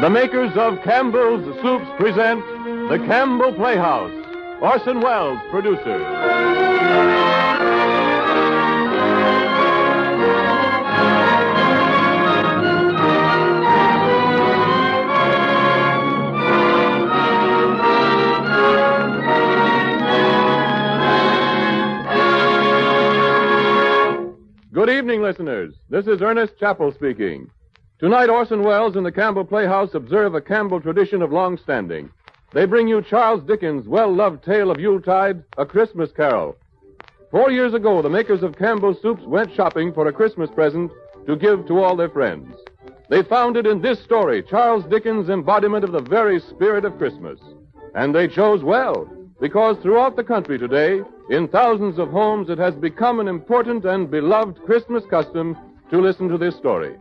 The makers of Campbell's Soups present The Campbell Playhouse. Orson Welles, producer. Good evening, listeners. This is Ernest Chappell speaking. Tonight, Orson Welles and the Campbell Playhouse observe a Campbell tradition of long standing. They bring you Charles Dickens' well loved tale of Yuletide, A Christmas Carol. Four years ago, the makers of Campbell's Soups went shopping for a Christmas present to give to all their friends. They found it in this story, Charles Dickens' embodiment of the very spirit of Christmas. And they chose well, because throughout the country today, in thousands of homes, it has become an important and beloved Christmas custom to listen to this story.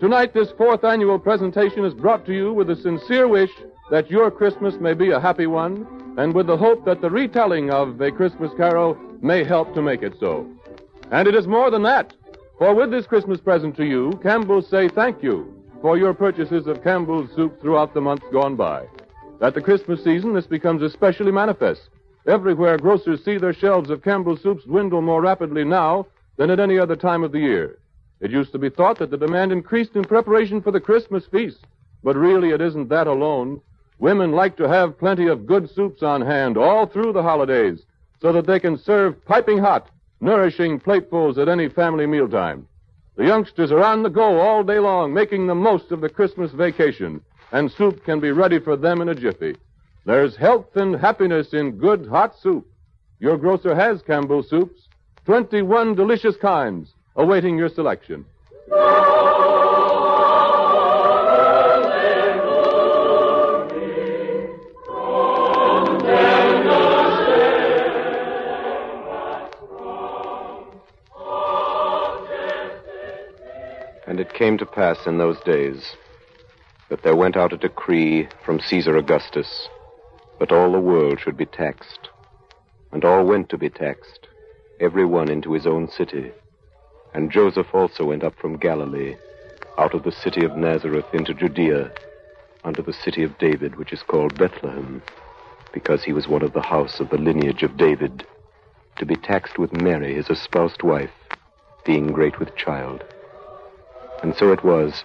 Tonight, this fourth annual presentation is brought to you with a sincere wish that your Christmas may be a happy one, and with the hope that the retelling of A Christmas Carol may help to make it so. And it is more than that, for with this Christmas present to you, Campbell's say thank you for your purchases of Campbell's soup throughout the months gone by. At the Christmas season, this becomes especially manifest. Everywhere, grocers see their shelves of Campbell's soups dwindle more rapidly now than at any other time of the year. It used to be thought that the demand increased in preparation for the Christmas feast, but really it isn't that alone. Women like to have plenty of good soups on hand all through the holidays so that they can serve piping hot, nourishing platefuls at any family mealtime. The youngsters are on the go all day long, making the most of the Christmas vacation, and soup can be ready for them in a jiffy. There's health and happiness in good hot soup. Your grocer has Campbell soups, 21 delicious kinds, awaiting your selection. And it came to pass in those days that there went out a decree from Caesar Augustus that all the world should be taxed. And all went to be taxed, every one into his own city. And Joseph also went up from Galilee, out of the city of Nazareth into Judea, unto the city of David, which is called Bethlehem, because he was one of the house of the lineage of David, to be taxed with Mary, his espoused wife, being great with child. And so it was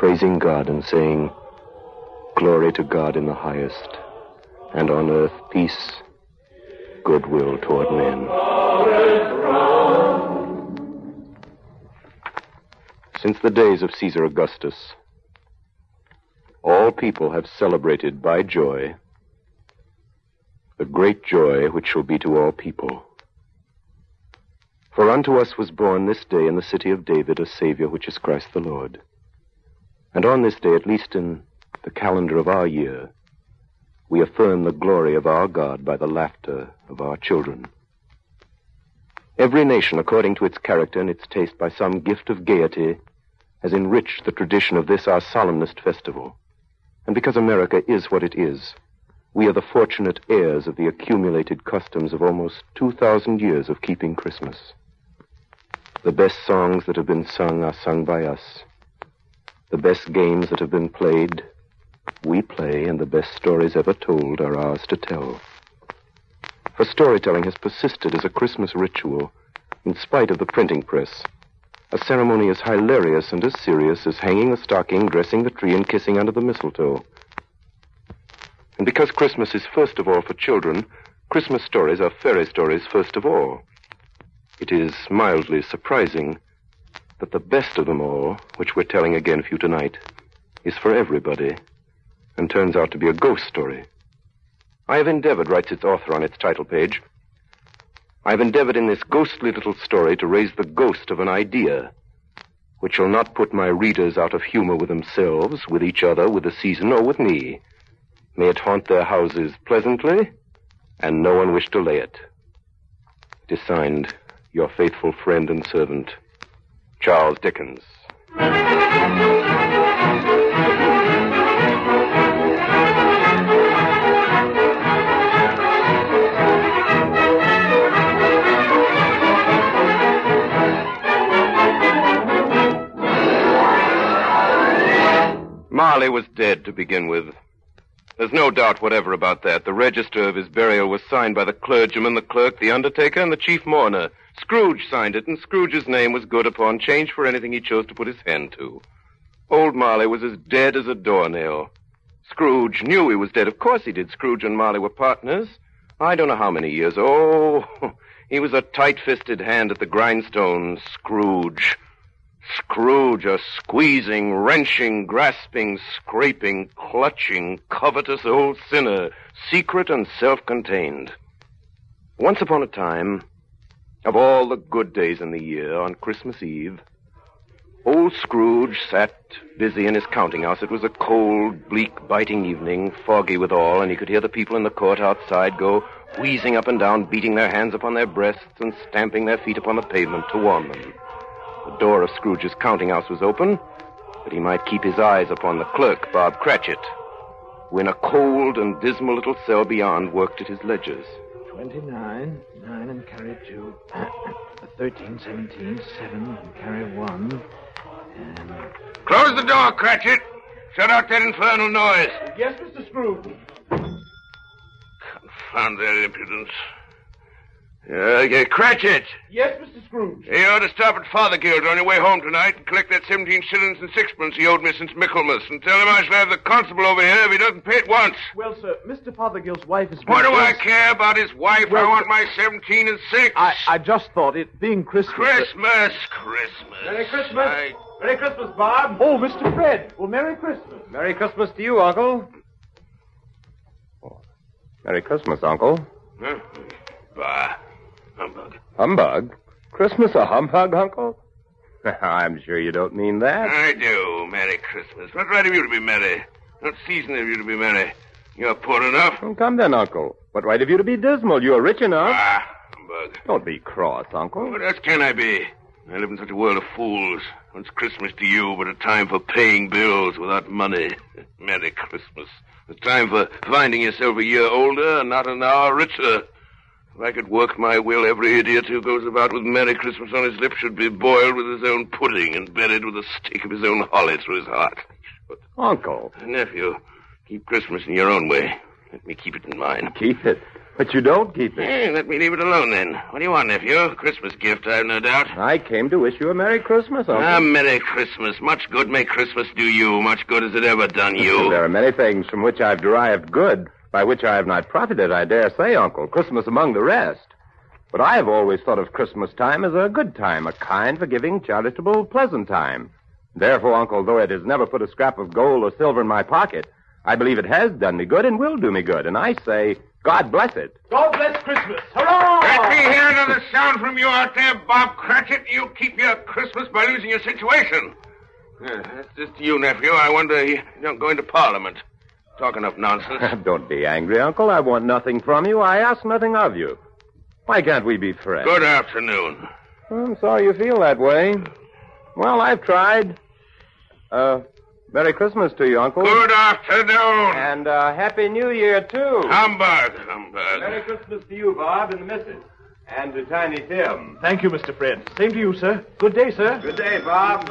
praising God and saying, Glory to God in the highest, and on earth peace, goodwill toward men. Since the days of Caesar Augustus, all people have celebrated by joy the great joy which shall be to all people. For unto us was born this day in the city of David a Savior, which is Christ the Lord. And on this day, at least in the calendar of our year, we affirm the glory of our God by the laughter of our children. Every nation, according to its character and its taste, by some gift of gaiety, has enriched the tradition of this our solemnest festival. And because America is what it is, we are the fortunate heirs of the accumulated customs of almost 2,000 years of keeping Christmas. The best songs that have been sung are sung by us. The best games that have been played, we play, and the best stories ever told are ours to tell. For storytelling has persisted as a Christmas ritual, in spite of the printing press. A ceremony as hilarious and as serious as hanging the stocking, dressing the tree, and kissing under the mistletoe. And because Christmas is first of all for children, Christmas stories are fairy stories first of all. It is mildly surprising that the best of them all, which we're telling again for you tonight, is for everybody and turns out to be a ghost story. I have endeavored, writes its author on its title page, I have endeavored in this ghostly little story to raise the ghost of an idea which shall not put my readers out of humor with themselves, with each other, with the season, or with me. May it haunt their houses pleasantly, and no one wish to lay it. It is signed, your faithful friend and servant, Charles Dickens. Marley was dead to begin with. There's no doubt whatever about that. The register of his burial was signed by the clergyman, the clerk, the undertaker, and the chief mourner. Scrooge signed it, and Scrooge's name was good upon change for anything he chose to put his hand to. Old Marley was as dead as a doornail. Scrooge knew he was dead. Of course he did. Scrooge and Marley were partners. I don't know how many years. Oh, he was a tight-fisted hand at the grindstone, Scrooge. Scrooge, a squeezing, wrenching, grasping, scraping, clutching, covetous old sinner, secret and self-contained. Once upon a time, of all the good days in the year, on Christmas Eve, old Scrooge sat busy in his counting house. It was a cold, bleak, biting evening, foggy withal, and he could hear the people in the court outside go wheezing up and down, beating their hands upon their breasts and stamping their feet upon the pavement to warm them. The door of Scrooge's counting house was open, that he might keep his eyes upon the clerk, Bob Cratchit, who in a cold and dismal little cell beyond worked at his ledgers. 29, 9 and carry 2. 13, 17, 7 and carry 1. And... Close the door, Cratchit. Shut out that infernal noise. Yes, Mr. Scrooge. Confound their impudence. Uh, yeah, Cratchit. Yes, Mr. Scrooge. You ought to stop at Fothergill's on your way home tonight and collect that 17 shillings and sixpence he owed me since Michaelmas and tell him I shall have the constable over here if he doesn't pay it once. Well, sir, Mr. Fothergill's wife is... What do I care about his wife? Well, I want my 17 and six. I, I just thought it being Christmas... Christmas, Christmas. Merry Christmas. I- Merry Christmas, Bob. Oh, Mr. Fred. Well, Merry Christmas. Merry Christmas to you, Uncle. Merry Christmas, Uncle. Huh? Bah. Humbug. Humbug? Christmas a humbug, Uncle? I'm sure you don't mean that. I do. Merry Christmas. What right have you to be merry? What season have you to be merry? You're poor enough. Well, come then, Uncle. What right have you to be dismal? You're rich enough. Ah, humbug. Don't be cross, Uncle. What else can I be? I live in such a world of fools. What's Christmas to you but a time for paying bills without money? Merry Christmas. A time for finding yourself a year older and not an hour richer. If I could work my will, every idiot who goes about with Merry Christmas on his lips should be boiled with his own pudding and buried with a stick of his own holly through his heart. But Uncle, Nephew, keep Christmas in your own way. Let me keep it in mine. keep it. But you don't keep it. Hey, let me leave it alone then. What do you want, nephew? A Christmas gift, I've no doubt. I came to wish you a Merry Christmas, Uncle. Ah, Merry Christmas. Much good may Christmas do you. Much good has it ever done you. There are many things from which I've derived good, by which I have not profited, I dare say, Uncle. Christmas among the rest. But I have always thought of Christmas time as a good time, a kind, forgiving, charitable, pleasant time. Therefore, Uncle, though it has never put a scrap of gold or silver in my pocket, I believe it has done me good and will do me good. And I say, God bless it. God bless Christmas. Hurrah! Let me hear another sound from you out there, Bob Cratchit. You keep your Christmas by losing your situation. Yeah, that's just you, nephew. I wonder you don't go into Parliament. Talking of nonsense. don't be angry, Uncle. I want nothing from you. I ask nothing of you. Why can't we be friends? Good afternoon. I'm sorry you feel that way. Well, I've tried. Uh, Merry Christmas to you, Uncle. Good afternoon. And uh, Happy New Year, too. Humbug, humbug. Merry Christmas to you, Bob, and the missus. And to Tiny Tim. Thank you, Mr. Fred. Same to you, sir. Good day, sir. Good day, Bob.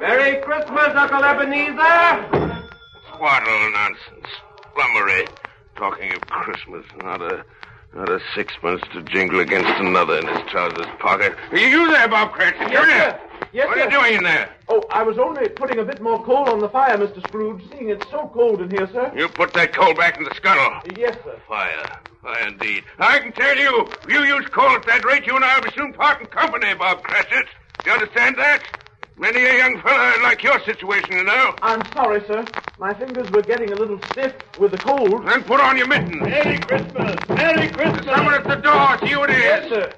Merry Christmas, Uncle Ebenezer. Twaddle nonsense. Flummery. Talking of Christmas. Not a not a sixpence to jingle against another in his trousers pocket. Are you there, Bob Cranston? You there? Yes, what are you doing in there? Oh, I was only putting a bit more coal on the fire, Mr. Scrooge, seeing it's so cold in here, sir. You put that coal back in the scuttle. Yes, sir. Fire. Fire indeed. I can tell you, if you use coal at that rate, you and I will be soon parting company, Bob Cratchit. Do you understand that? Many a young fellow like your situation, you know. I'm sorry, sir. My fingers were getting a little stiff with the cold. Then put on your mittens. Merry Christmas! Merry Christmas! Someone at the door. See who it is. Yes, sir.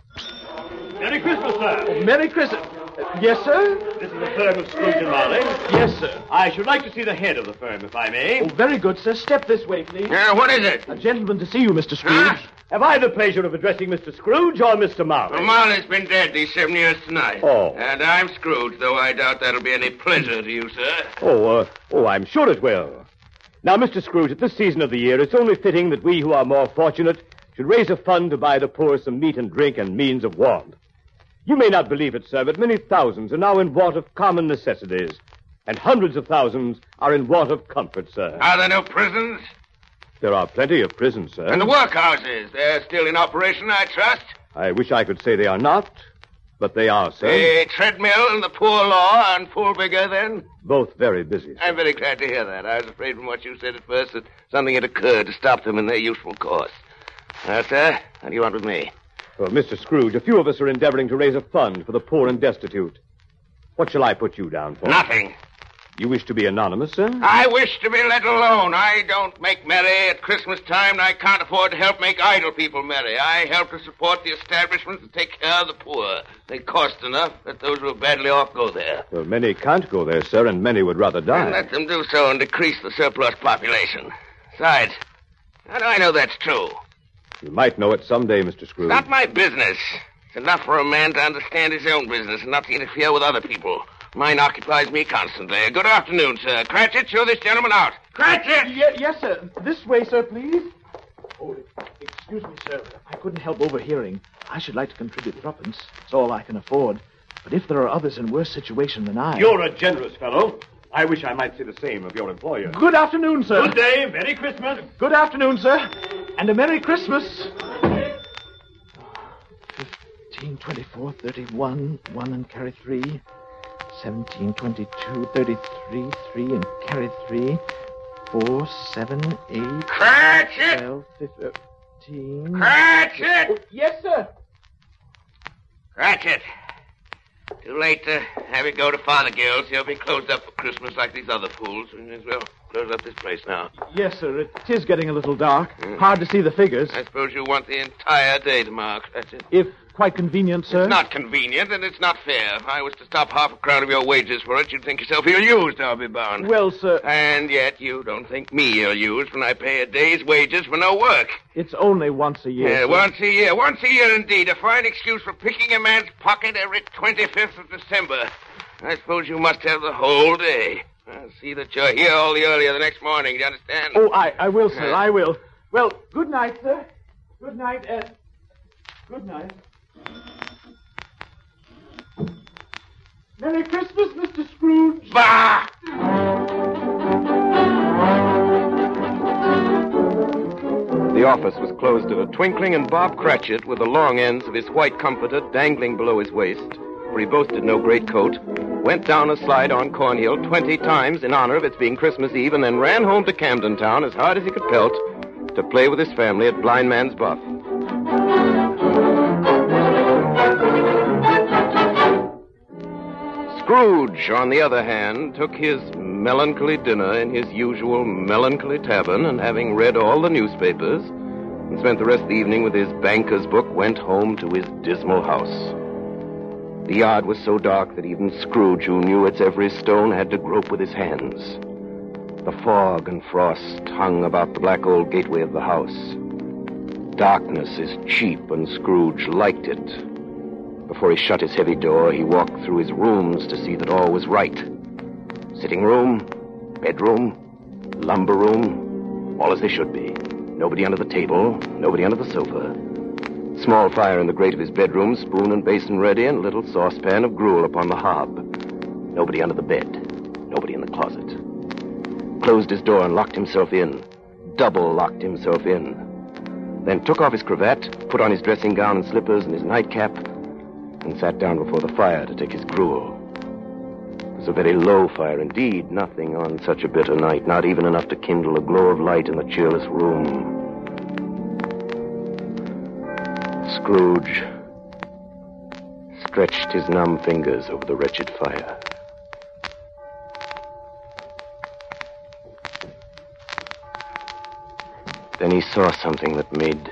Merry Christmas, sir! Merry Christmas. Uh, yes, sir? This is the firm of Scrooge and Marley. Yes, sir. I should like to see the head of the firm, if I may. Oh, very good, sir. Step this way, please. Yeah, what is it? A gentleman to see you, Mr. Scrooge. Huh? Have I the pleasure of addressing Mr. Scrooge or Mr. Marley? Well, Marley's been dead these seven years tonight. Oh. And I'm Scrooge, though I doubt that'll be any pleasure to you, sir. Oh, uh, oh, I'm sure it will. Now, Mr. Scrooge, at this season of the year, it's only fitting that we who are more fortunate should raise a fund to buy the poor some meat and drink and means of warmth. You may not believe it, sir, but many thousands are now in want of common necessities, and hundreds of thousands are in want of comfort, sir. Are there no prisons? There are plenty of prisons, sir. And the workhouses? They're still in operation, I trust? I wish I could say they are not, but they are, sir. The treadmill and the poor law on full vigor, then? Both very busy. sir. I'm very glad to hear that. I was afraid from what you said at first that something had occurred to stop them in their useful course. Now, sir, what do you want with me? Well, Mr. Scrooge, a few of us are endeavoring to raise a fund for the poor and destitute. What shall I put you down for? Nothing. You wish to be anonymous, sir? I wish to be let alone. I don't make merry at Christmas time, and I can't afford to help make idle people merry. I help to support the establishments and take care of the poor. They cost enough that those who are badly off go there. Well, many can't go there, sir, and many would rather die. let them do so and decrease the surplus population. Besides, how do I know that's true? You might know it someday, Mr. Scrooge. Not my business. It's enough for a man to understand his own business and not to interfere with other people. Mine occupies me constantly. Good afternoon, sir. Cratchit, show this gentleman out. Cratchit! Ye- yes, sir. This way, sir, please. Oh, excuse me, sir. I couldn't help overhearing. I should like to contribute threepence. It's all I can afford. But if there are others in worse situation than I... You're a generous fellow. I wish I might say the same of your employer. Good afternoon, sir. Good day. Merry Christmas. Good afternoon, sir. And a Merry Christmas. 15, 24, 31, 1 and carry 3. 17, 22, 33, 3 and carry 3. 4, 7, 8, Cratchit! 12, 15. Cratchit! Oh, yes, sir. Cratchit. Too late to have you go to Fothergill's. He'll be closed up for Christmas like these other fools. We may as well close up this place now. Yes, sir. It is getting a little dark. Hmm. Hard to see the figures. I suppose you want the entire day tomorrow, Cratchit. If quite convenient, sir. It's not convenient, and it's not fair. If I was to stop half a crown of your wages for it, you'd think yourself ill-used, I'll be bound. Well, sir, And yet you don't think me ill-used when I pay a day's wages for no work. it's only once a year. Yeah, sir. once a year. Once a year, indeed. A fine excuse for picking a man's pocket every 25th of December. I suppose you must have the whole day. I'll see that you're here all the earlier the next morning. Do you understand? Oh, I, I will, sir. Yeah. I will. Well, good night, sir. Good night, Ed. Good night. Merry Christmas, Mr. Scrooge. Bah! The office was closed in a twinkling, and Bob Cratchit, with the long ends of his white comforter dangling below his waist, for he boasted no great coat, went down a slide on Cornhill 20 times in honor of its being Christmas Eve, and then ran home to Camden Town as hard as he could pelt to play with his family at Blind Man's Buff. Scrooge, on the other hand, took his melancholy dinner in his usual melancholy tavern, and having read all the newspapers, and spent the rest of the evening with his banker's book, went home to his dismal house. The yard was so dark that even Scrooge, who knew its every stone, had to grope with his hands. The fog and frost hung about the black old gateway of the house. Darkness is cheap, and Scrooge liked it. Before he shut his heavy door, he walked through his rooms to see that all was right. Sitting room, bedroom, lumber room, all as they should be. Nobody under the table, nobody under the sofa. Small fire in the grate of his bedroom, spoon and basin ready, and a little saucepan of gruel upon the hob. Nobody under the bed. Nobody in the closet. Closed his door and locked himself in. Double locked himself in. Then took off his cravat, put on his dressing gown and slippers and his nightcap, and sat down before the fire to take his gruel. It was a very low fire indeed, nothing on such a bitter night, not even enough to kindle a glow of light in the cheerless room. Scrooge stretched his numb fingers over the wretched fire. Then he saw something that made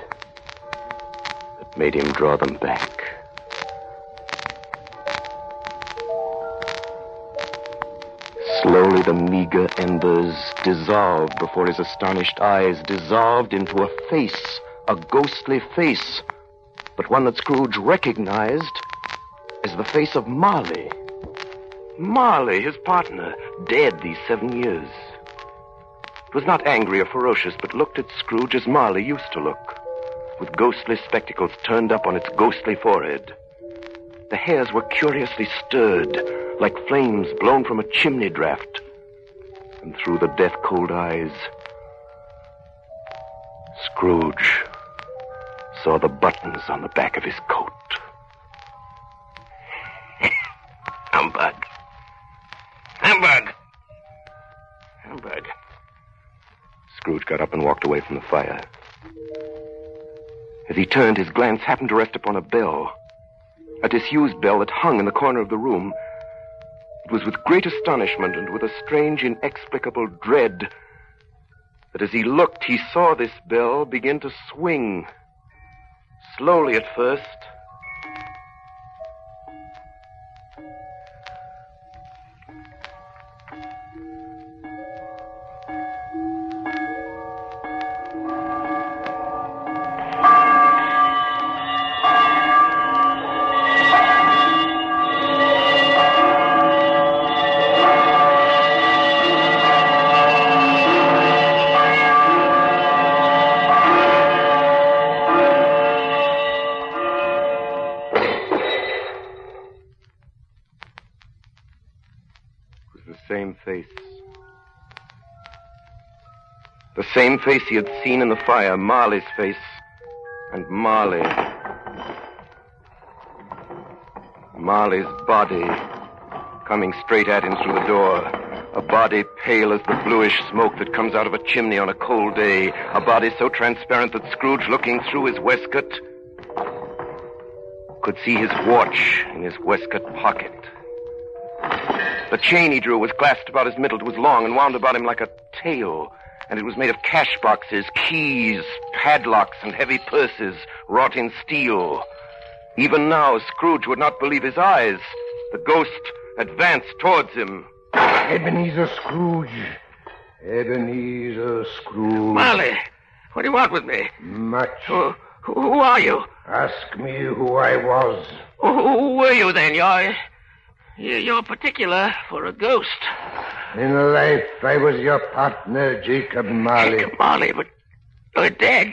that made him draw them back. Slowly the meager embers dissolved before his astonished eyes, dissolved into a face, a ghostly face, but one that Scrooge recognized as the face of Marley. Marley, his partner, dead these seven years. It was not angry or ferocious, but looked at Scrooge as Marley used to look, with ghostly spectacles turned up on its ghostly forehead. The hairs were curiously stirred, like flames blown from a chimney draft. And through the death cold eyes, Scrooge saw the buttons on the back of his coat. Humbug. Humbug. Humbug. Scrooge got up and walked away from the fire. As he turned, his glance happened to rest upon a bell. A disused bell that hung in the corner of the room. It was with great astonishment and with a strange, inexplicable dread that as he looked, he saw this bell begin to swing. Slowly at first. Same face he had seen in the fire, Marley's face. And Marley. Marley's body coming straight at him through the door. A body pale as the bluish smoke that comes out of a chimney on a cold day. A body so transparent that Scrooge, looking through his waistcoat, could see his watch in his waistcoat pocket. The chain he drew was clasped about his middle. It was long and wound about him like a tail. And it was made of cash boxes, keys, padlocks, and heavy purses wrought in steel. Even now, Scrooge would not believe his eyes. The ghost advanced towards him. Ebenezer Scrooge. Ebenezer Scrooge. Marley, what do you want with me? Much. Who, who, who are you? Ask me who I was. Who, who were you then? You're, you're you're particular for a ghost. In life, I was your partner, Jacob Marley. Jacob Marley, but you're dead.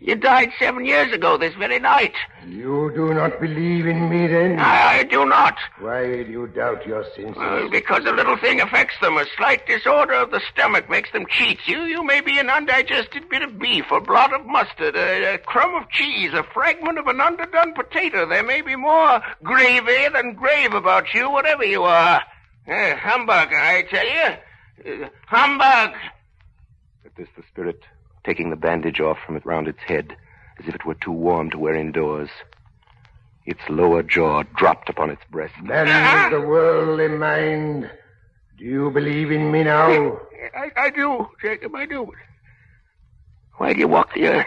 You died seven years ago this very night. You do not believe in me, then? I, I do not. Why do you doubt your senses? Well, because a little thing affects them. A slight disorder of the stomach makes them cheat You, you may be an undigested bit of beef, a blot of mustard, a, a crumb of cheese, a fragment of an underdone potato. There may be more gravy than grave about you, whatever you are. Eh, humbug, I tell you. Uh, humbug. At this, the spirit, taking the bandage off from it round its head, as if it were too warm to wear indoors, its lower jaw dropped upon its breast. Man of the worldly mind, do you believe in me now? I, I do, Jacob, I do. Why do you walk the earth?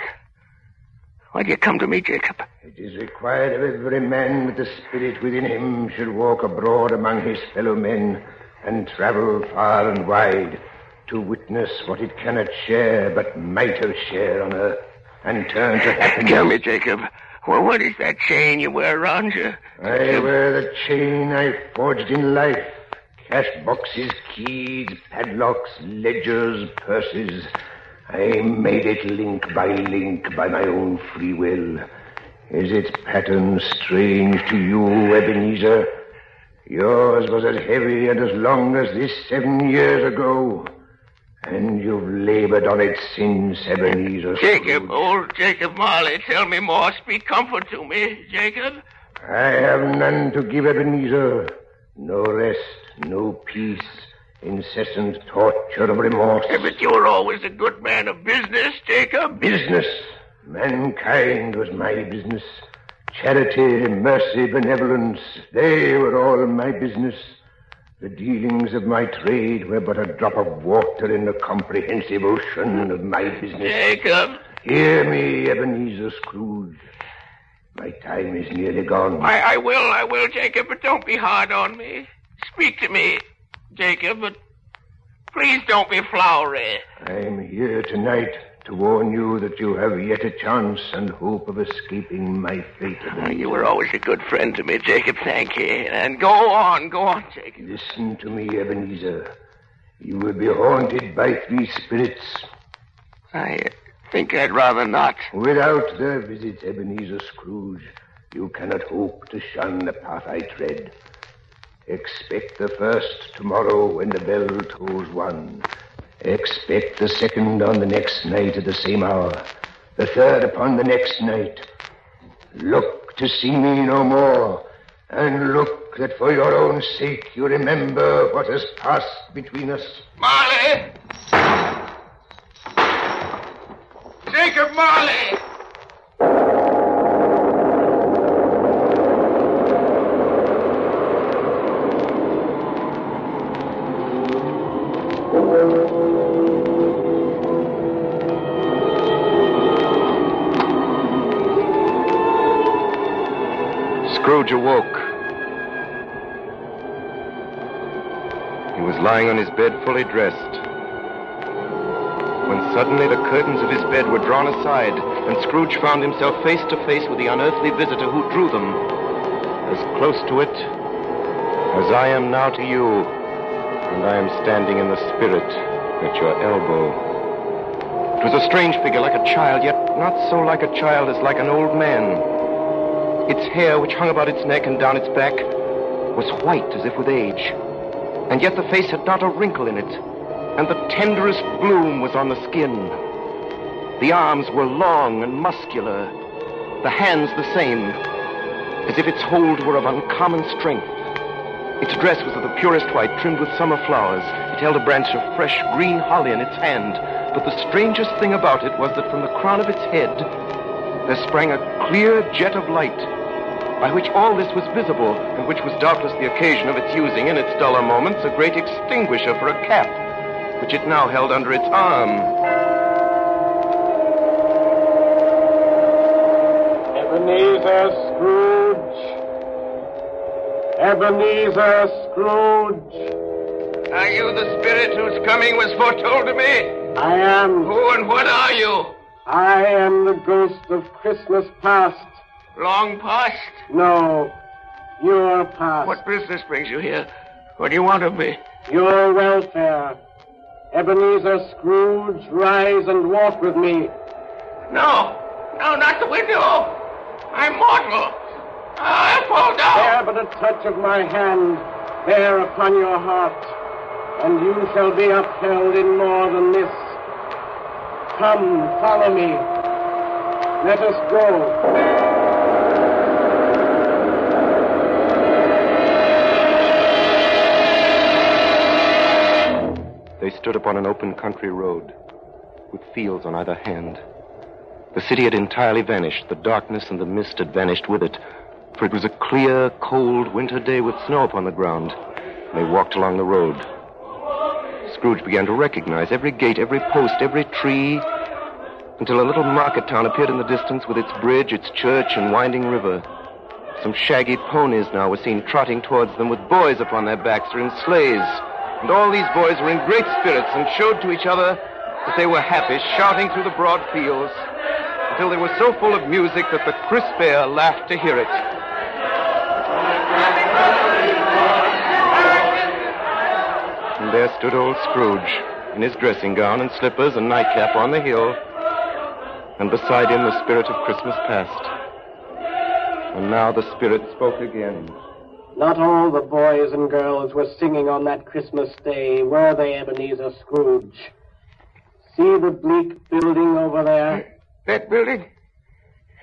Why do you come to me, Jacob? It is required of every man with the spirit within him should walk abroad among his fellow men and travel far and wide to witness what it cannot share but might have shared on earth and turn to happiness. Tell me, Jacob. Well, what is that chain you wear around you? I wear the chain I forged in life. Cash boxes, keys, padlocks, ledgers, purses. I made it link by link by my own free will. Is its pattern strange to you, Ebenezer? Yours was as heavy and as long as this seven years ago. And you've labored on it since, Ebenezer. Jacob, old Jacob Marley, tell me more. Speak comfort to me, Jacob. I have none to give Ebenezer. No rest, no peace, incessant torture of remorse. But you were always a good man of business, Jacob. Business. Mankind was my business. Charity, mercy, benevolence, they were all my business. The dealings of my trade were but a drop of water in the comprehensive ocean of my business. Jacob, Hear me, Ebenezer Scrooge. My time is nearly gone. I, I will, I will, Jacob, but don't be hard on me. Speak to me, Jacob, but please don't be flowery. I'm here tonight to warn you that you have yet a chance and hope of escaping my fate. Oh, you were always a good friend to me, Jacob. Thank you. And go on, go on, Jacob. Listen to me, Ebenezer. You will be haunted by three spirits. I think I'd rather not. Without their visits, Ebenezer Scrooge, you cannot hope to shun the path I tread. Expect the first tomorrow when the bell tolls one. Expect the second on the next night at the same hour. The third upon the next night. Look to see me no more. And look that for your own sake you remember what has passed between us. Marley! Jacob Marley! Lying on his bed fully dressed. When suddenly the curtains of his bed were drawn aside, and Scrooge found himself face to face with the unearthly visitor who drew them. As close to it as I am now to you, and I am standing in the spirit at your elbow. It was a strange figure, like a child, yet not so like a child as like an old man. Its hair, which hung about its neck and down its back, was white as if with age. And yet the face had not a wrinkle in it, and the tenderest bloom was on the skin. The arms were long and muscular, the hands the same, as if its hold were of uncommon strength. Its dress was of the purest white, trimmed with summer flowers. It held a branch of fresh green holly in its hand. But the strangest thing about it was that from the crown of its head there sprang a clear jet of light, by which all this was visible, and which was doubtless the occasion of its using in its duller moments a great extinguisher for a cap, which it now held under its arm. Ebenezer Scrooge. Ebenezer Scrooge. Are you the spirit whose coming was foretold to me? I am. Who and what are you? I am the ghost of Christmas past. Long past? No, your past. What business brings you here? What do you want of me? Your welfare. Ebenezer Scrooge, rise and walk with me. No, no, not the window. I'm mortal. I'll fall down. There but a touch of my hand, there upon your heart, and you shall be upheld in more than this. Come, follow me. Let us go. Stood upon an open country road, with fields on either hand. The city had entirely vanished. The darkness and the mist had vanished with it, for it was a clear, cold winter day with snow upon the ground. They walked along the road. Scrooge began to recognize every gate, every post, every tree, until a little market town appeared in the distance with its bridge, its church, and winding river. Some shaggy ponies now were seen trotting towards them with boys upon their backs or in sleighs. And all these boys were in great spirits and showed to each other that they were happy, shouting through the broad fields until they were so full of music that the crisp air laughed to hear it. And there stood old Scrooge in his dressing gown and slippers and nightcap on the hill, and beside him the spirit of Christmas past. And now the Spirit spoke again. Not all the boys and girls were singing on that Christmas day, were they, Ebenezer Scrooge? See the bleak building over there? That building?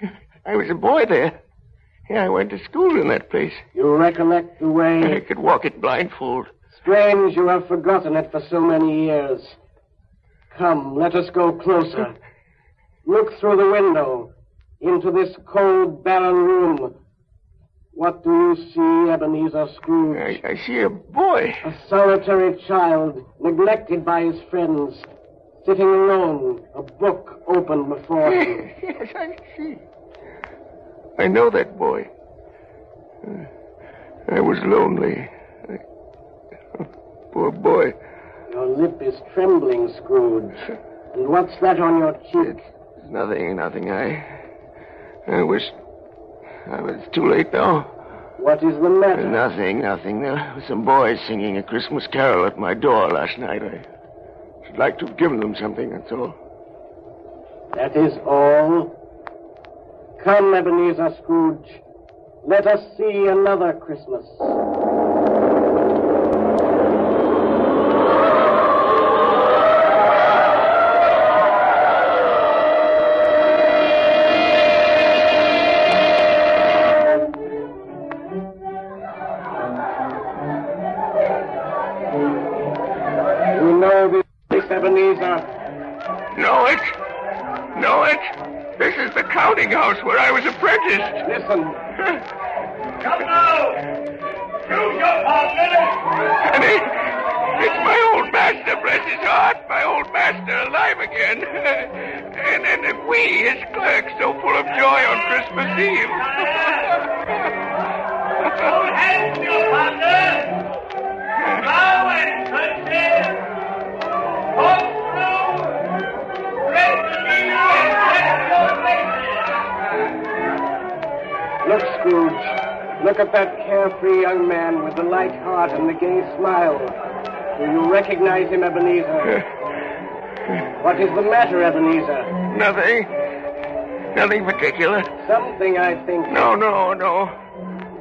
I was a boy there. Yeah, I went to school in that place. You recollect the way? I could walk it blindfold. Strange you have forgotten it for so many years. Come, let us go closer. Look through the window into this cold, barren room. What do you see, Ebenezer Scrooge? I, I see a boy. A solitary child, neglected by his friends, sitting alone, a book open before him. yes, I see. I know that boy. I was lonely. I... Poor boy. Your lip is trembling, Scrooge. And what's that on your cheek? It's nothing, nothing. I. I wish. Oh, I was too late now. What is the matter? Nothing, nothing. There were some boys singing a Christmas carol at my door last night. I should like to have given them something, that's all. That is all. Come, Ebenezer Scrooge. Let us see another Christmas. Know it? This is the counting house where I was apprenticed. Listen. Come now! Choose your partner! And it, it's my old master, bless his heart, my old master alive again. and, and, and we, his clerks, so full of joy on Christmas Eve. Hold hands, your partner! Now and Look, Scrooge. Look at that carefree young man with the light heart and the gay smile. Do you recognize him, Ebenezer? What is the matter, Ebenezer? Nothing. Nothing particular. Something, I think. No, no, no.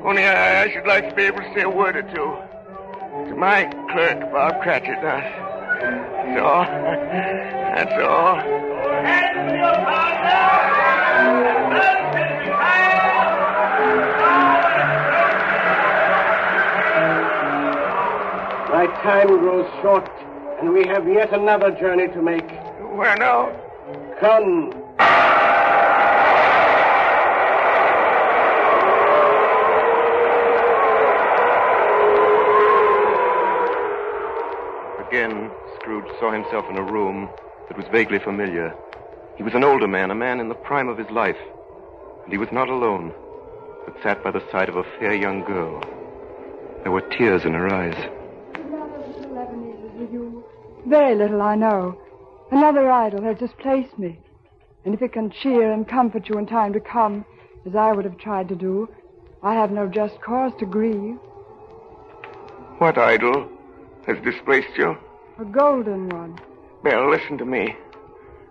Only I, I should like to be able to say a word or two. To my clerk, Bob Cratchit. Now. That's all. That's all. My time grows short, and we have yet another journey to make. Where now? Come. Again, Scrooge saw himself in a room that was vaguely familiar. He was an older man, a man in the prime of his life. And he was not alone, but sat by the side of a fair young girl. There were tears in her eyes. Another little Ebenezer with you. Very little, I know. Another idol has displaced me. And if it can cheer and comfort you in time to come, as I would have tried to do, I have no just cause to grieve. What idol has displaced you? A golden one. Belle, listen to me.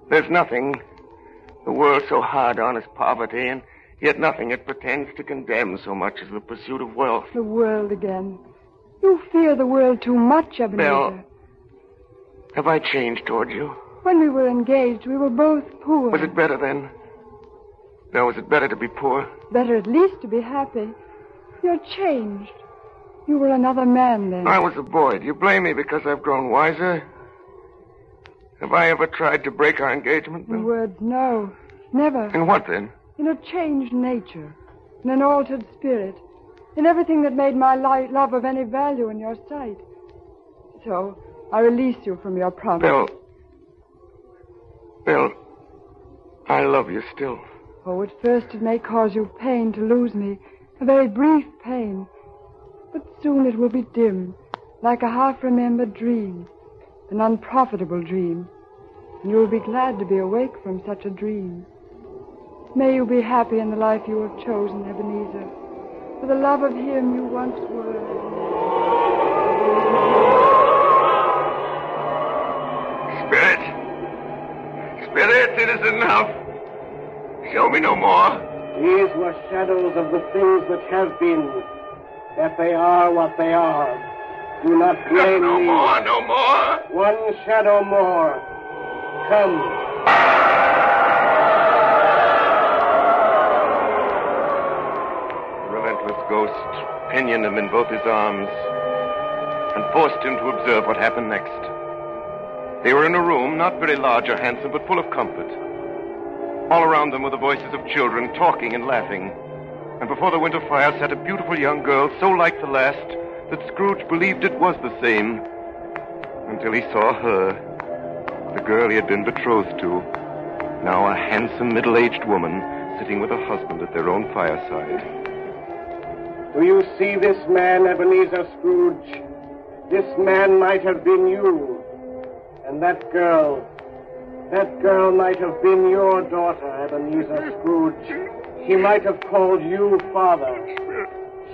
There's nothing the world so hard on as poverty, and yet nothing it pretends to condemn so much as the pursuit of wealth. The world again. You fear the world too much, Ebenezer. Belle. Have I changed toward you? When we were engaged, we were both poor. Was it better then? No, was it better to be poor? Better at least to be happy. You're changed. You were another man then. I was a boy. Do you blame me because I've grown wiser? Have I ever tried to break our engagement? In words, no. Never. In what then? In a changed nature. In an altered spirit. In everything that made my li- love of any value in your sight. So, I release you from your promise. Belle. Belle, I love you still. Oh, at first it may cause you pain to lose me. A very brief pain. But soon it will be dim, like a half-remembered dream. An unprofitable dream. And you will be glad to be awake from such a dream. May you be happy in the life you have chosen, Ebenezer. For the love of him you once were. It is enough. Show me no more. These were shadows of the things that have been, that they are what they are. Do not blame no me. No more, no more. One shadow more. Come. The relentless ghost pinioned him in both his arms and forced him to observe what happened next. They were in a room not very large or handsome, but full of comfort. All around them were the voices of children talking and laughing. And before the winter fire sat a beautiful young girl so like the last that Scrooge believed it was the same until he saw her, the girl he had been betrothed to, now a handsome middle aged woman sitting with her husband at their own fireside. Do you see this man, Ebenezer Scrooge? This man might have been you. And that girl, that girl might have been your daughter, Ebenezer Scrooge. She might have called you father.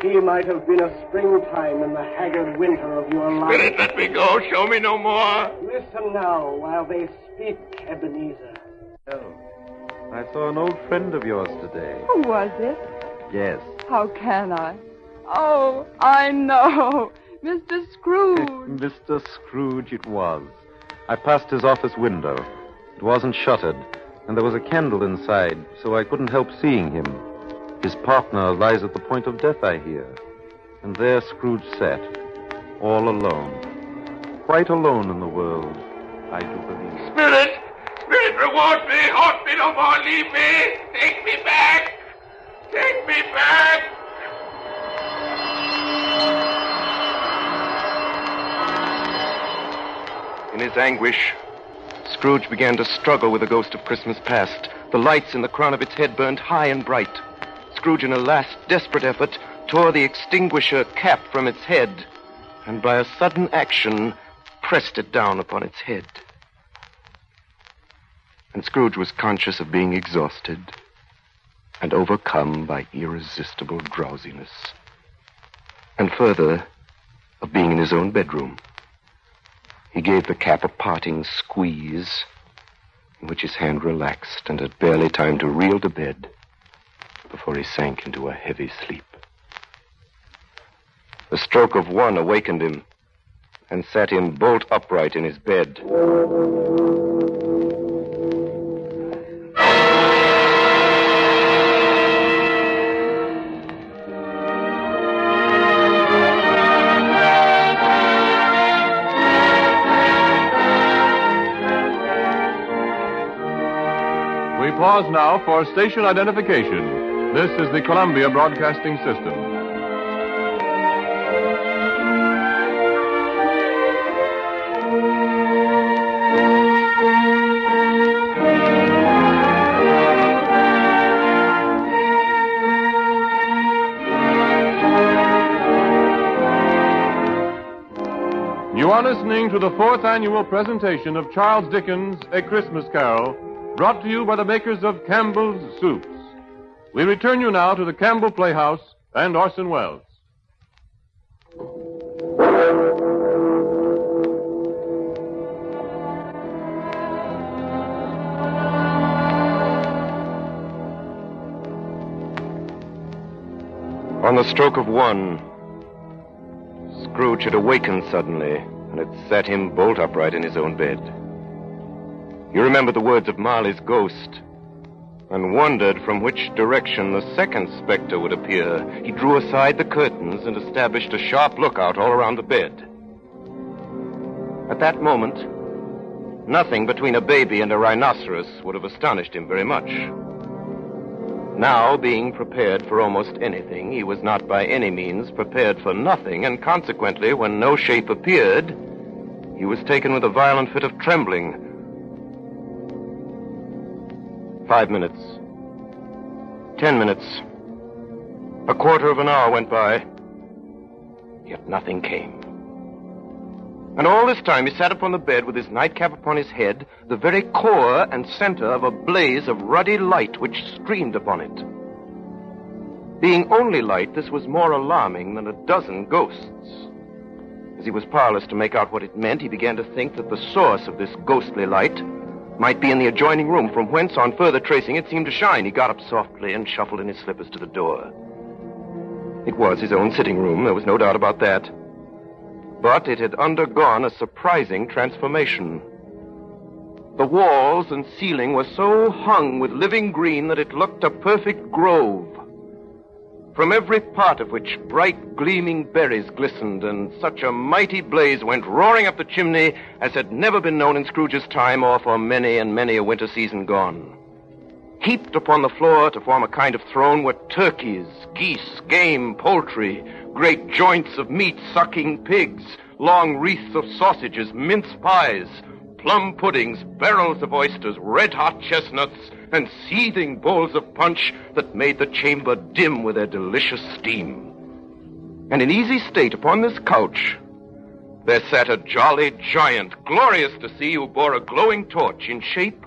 She might have been a springtime in the haggard winter of your life. Spirit, let me go. Show me no more. Listen now while they speak, Ebenezer. Oh, I saw an old friend of yours today. Who was it? Yes. How can I? Oh, I know. Mr. Scrooge. Mr. Scrooge it was. I passed his office window. It wasn't shuttered, and there was a candle inside, so I couldn't help seeing him. His partner lies at the point of death, I hear. And there Scrooge sat, all alone. Quite alone in the world, I do believe. Spirit, Spirit, reward me. Haunt me no more. Leave me. Take me back. Take me back. In his anguish, Scrooge began to struggle with the ghost of Christmas past. The lights in the crown of its head burned high and bright. Scrooge, in a last desperate effort, tore the extinguisher cap from its head, and by a sudden action, pressed it down upon its head. And Scrooge was conscious of being exhausted and overcome by irresistible drowsiness. And further, of being in his own bedroom. He gave the cap a parting squeeze, in which his hand relaxed and had barely time to reel to bed before he sank into a heavy sleep. The stroke of one awakened him and sat him bolt upright in his bed. Pause now for station identification. This is the Columbia Broadcasting System. You are listening to the fourth annual presentation of Charles Dickens' A Christmas Carol, brought to you by the makers of Campbell's Soups. We return you now to the Campbell Playhouse and Orson Welles. On the stroke of one, Scrooge had awakened suddenly, and it set him bolt upright in his own bed. He remembered the words of Marley's ghost and wondered from which direction the second specter would appear. He drew aside the curtains and established a sharp lookout all around the bed. At that moment, nothing between a baby and a rhinoceros would have astonished him very much. Now, being prepared for almost anything, he was not by any means prepared for nothing, and consequently, when no shape appeared, he was taken with a violent fit of trembling. Five minutes. Ten minutes. A quarter of an hour went by. Yet nothing came. And all this time he sat upon the bed with his nightcap upon his head, the very core and center of a blaze of ruddy light which streamed upon it. Being only light, this was more alarming than a dozen ghosts. As he was powerless to make out what it meant, he began to think that the source of this ghostly light might be in the adjoining room, from whence, on further tracing, it seemed to shine. He got up softly and shuffled in his slippers to the door. It was his own sitting room, there was no doubt about that. But it had undergone a surprising transformation. The walls and ceiling were so hung with living green that it looked a perfect grove from every part of which bright gleaming berries glistened, and such a mighty blaze went roaring up the chimney as had never been known in Scrooge's time or for many and many a winter season gone. Heaped upon the floor to form a kind of throne were turkeys, geese, game, poultry, great joints of meat, sucking pigs, long wreaths of sausages, mince pies, plum puddings, barrels of oysters, red hot chestnuts, and seething bowls of punch that made the chamber dim with their delicious steam. And in easy state upon this couch, there sat a jolly giant, glorious to see, who bore a glowing torch in shape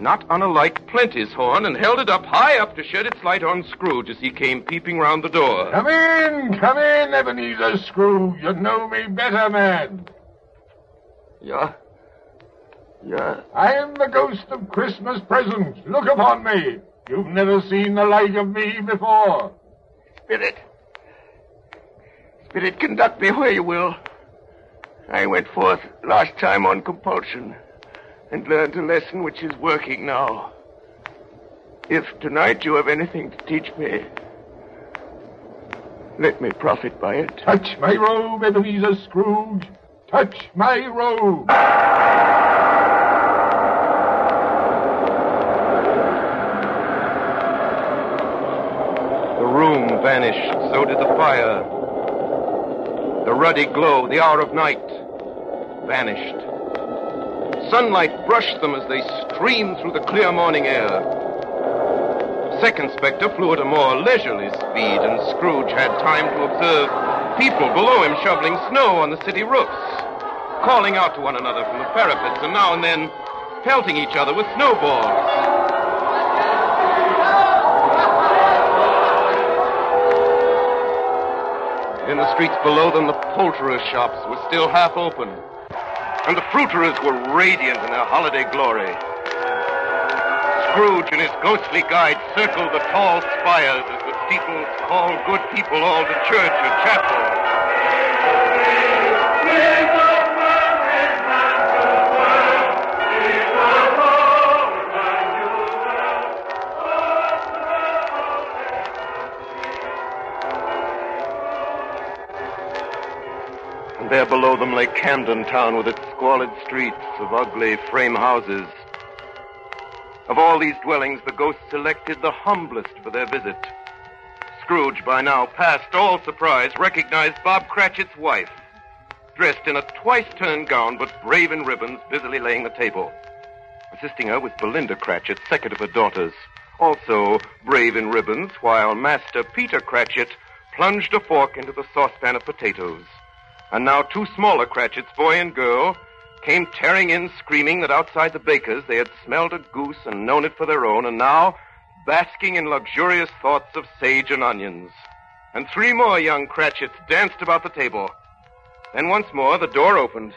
not unlike Plenty's horn, and held it up high up to shed its light on Scrooge as he came peeping round the door. Come in, come in, Ebenezer Scrooge. You know me better, man. Yeah. Yeah. I am the ghost of Christmas present. Look upon me. You've never seen the like of me before. Spirit. Spirit, conduct me where you will. I went forth last time on compulsion and learned a lesson which is working now. If tonight you have anything to teach me, let me profit by it. Touch my robe, Ebenezer Scrooge. Touch my robe. The room vanished, so did the fire. The ruddy glow, the hour of night, vanished. Sunlight brushed them as they streamed through the clear morning air. Second Spectre flew at a more leisurely speed, and Scrooge had time to observe people below him shoveling snow on the city roofs, calling out to one another from the parapets, and now and then pelting each other with snowballs. In the streets below them, the poulterers' shops were still half open, and the fruiterers were radiant in their holiday glory. Scrooge and his ghostly guide circled the tall spires as the steeples called good people all to church or chapel. Them lay Camden Town with its squalid streets of ugly frame houses. Of all these dwellings, the ghosts selected the humblest for their visit. Scrooge, by now past all surprise, recognized Bob Cratchit's wife, dressed in a twice-turned gown but brave in ribbons, busily laying the table. Assisting her was Belinda Cratchit, second of her daughters, also brave in ribbons, while Master Peter Cratchit plunged a fork into the saucepan of potatoes. And now two smaller Cratchits, boy and girl, came tearing in screaming that outside the baker's they had smelled a goose and known it for their own, and now basking in luxurious thoughts of sage and onions. And three more young Cratchits danced about the table. Then once more the door opened.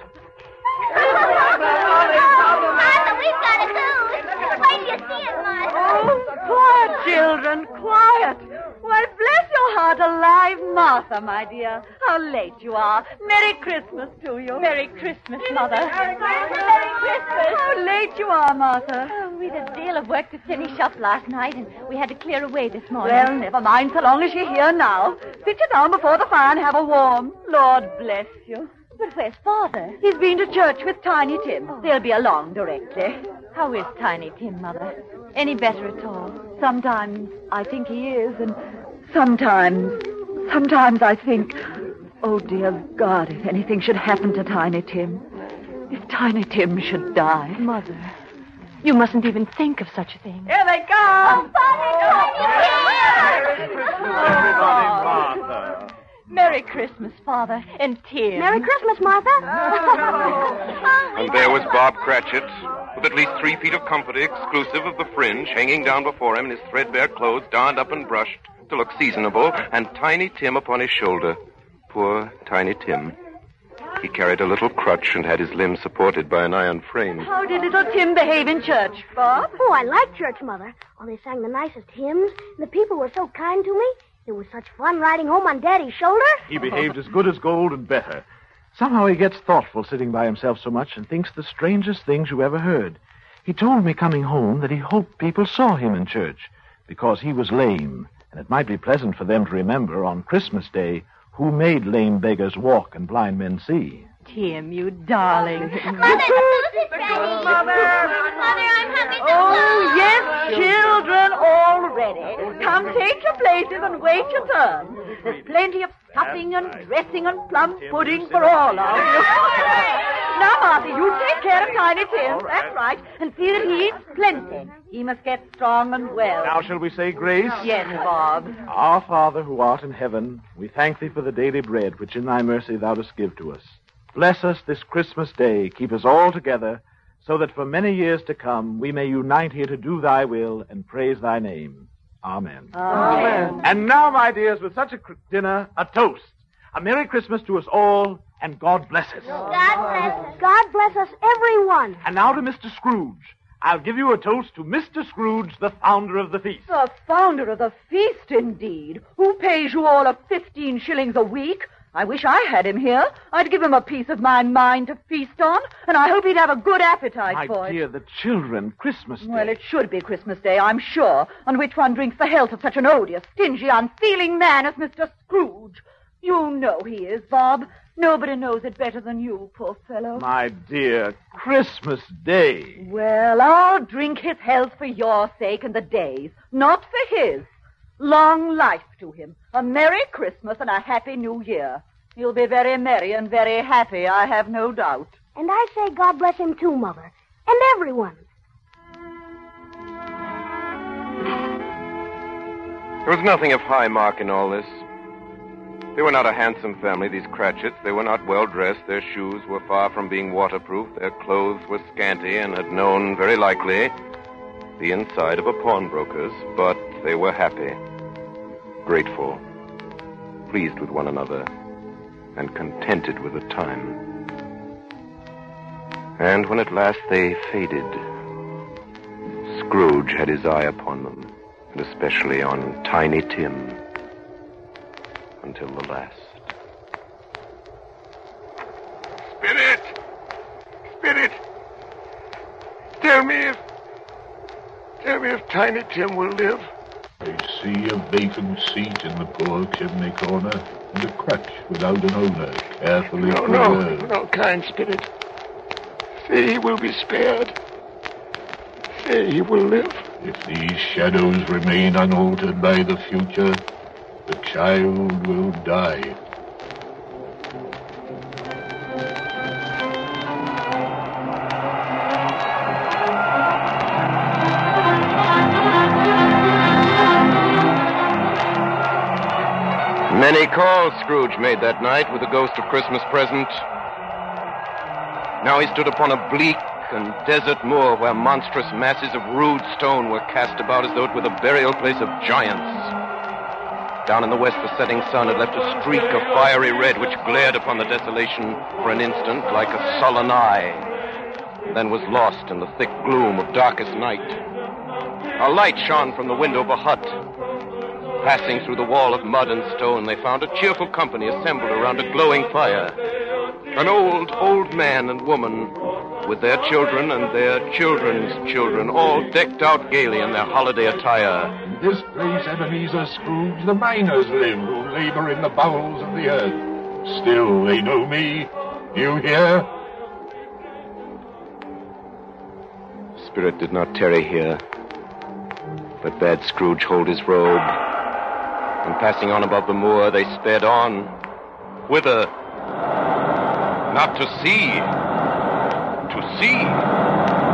Martha, we've got a goose. Wait till you see it, Martha. Oh, quiet, children, quiet. Why, bless your heart alive, Martha, my dear. How late you are. Merry Christmas to you. Merry Christmas, Mother. Merry Christmas. How late you are, Martha. Oh, we'd a deal of work to finish up last night, and we had to clear away this morning. Well, never mind, so long as you're here now. Sit you down before the fire and have a warm. Lord bless you. But where's Father? He's been to church with Tiny Tim. Oh. They'll be along directly. How is Tiny Tim, Mother? Any better at all? Sometimes I think he is, and sometimes, sometimes I think, oh dear God, if anything should happen to Tiny Tim. If Tiny Tim should die. Mother, you mustn't even think of such a thing. Here they come! Martha. Merry Christmas, Father, and Tim. Merry Christmas, Martha. Oh, and there was Bob Cratchit, with at least three feet of comfort exclusive of the fringe hanging down before him in his threadbare clothes, darned up and brushed to look seasonable, and Tiny Tim upon his shoulder. Poor Tiny Tim. He carried a little crutch and had his limbs supported by an iron frame. How did little Tim behave in church, Bob? Oh, I like church, Mother. Oh, they sang the nicest hymns, and the people were so kind to me. It was such fun riding home on Daddy's shoulder. He behaved as good as gold and better. Somehow he gets thoughtful sitting by himself so much and thinks the strangest things you ever heard. He told me coming home that he hoped people saw him in church because he was lame, and it might be pleasant for them to remember on Christmas Day who made lame beggars walk and blind men see. Tim, you darling. Mother, the ready. Mother. Mother, I'm happy Oh, yes, children, all ready. Come, take your places and wait your turn. There's plenty of stuffing and dressing and plum pudding for all of you. now, Martha, you take care of Tiny Tim. That's right. And see that he eats plenty. He must get strong and well. Now shall we say grace? Yes, Bob. Our Father who art in heaven, we thank thee for the daily bread which in thy mercy thou dost give to us. Bless us this Christmas day, keep us all together, so that for many years to come we may unite here to do thy will and praise thy name. Amen. Amen. And now, my dears, with such a cr- dinner, a toast. A Merry Christmas to us all, and God bless us. God bless us. God bless us, everyone. And now to Mr. Scrooge. I'll give you a toast to Mr. Scrooge, the founder of the feast. The founder of the feast, indeed. Who pays you all of fifteen shillings a week? I wish I had him here. I'd give him a piece of my mind to feast on, and I hope he'd have a good appetite My for it. dear, the children, Christmas Day. Well, it should be Christmas Day, I'm sure, on which one drinks the health of such an odious, stingy, unfeeling man as Mr. Scrooge. You know he is, Bob. Nobody knows it better than you, poor fellow. My dear, Christmas Day. Well, I'll drink his health for your sake and the day's, not for his. Long life to him, a Merry Christmas and a Happy New Year. He'll be very merry and very happy, I have no doubt. And I say God bless him too, Mother. And everyone. There was nothing of high mark in all this. They were not a handsome family, these Cratchits. They were not well dressed. Their shoes were far from being waterproof. Their clothes were scanty and had known, very likely, the inside of a pawnbroker's. But they were happy, grateful, pleased with one another, and contented with the time. And when at last they faded, Scrooge had his eye upon them, and especially on Tiny Tim until the last. Spirit! Spirit! Tell me if. Tell me if Tiny Tim will live. I see a vacant seat in the poor chimney corner, and a crutch without an owner, carefully No, no, preserved. no, kind spirit. He will be spared. He will live. If these shadows remain unaltered by the future, the child will die. Many calls Scrooge made that night with the ghost of Christmas present. Now he stood upon a bleak and desert moor where monstrous masses of rude stone were cast about as though it were the burial place of giants. Down in the west, the setting sun had left a streak of fiery red which glared upon the desolation for an instant like a sullen eye, then was lost in the thick gloom of darkest night. A light shone from the window of a hut. Passing through the wall of mud and stone, they found a cheerful company assembled around a glowing fire. An old, old man and woman with their children and their children's children, all decked out gaily in their holiday attire. In this place, Ebenezer Scrooge, the miners live who labor in the bowels of the earth. Still, they know me. You hear? Spirit did not tarry here, but bade Scrooge hold his robe. And passing on above the moor, they sped on. Whither? Not to see. To see.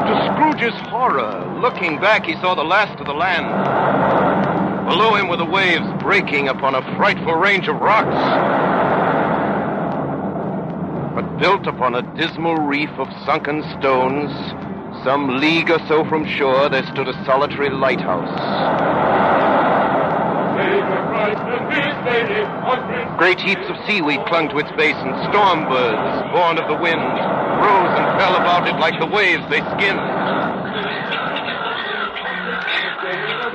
To Scrooge's horror, looking back, he saw the last of the land. Below him were the waves breaking upon a frightful range of rocks. But built upon a dismal reef of sunken stones, some league or so from shore, there stood a solitary lighthouse. Great heaps of seaweed clung to its base, and storm birds, born of the wind, rose and fell about it like the waves they skimmed.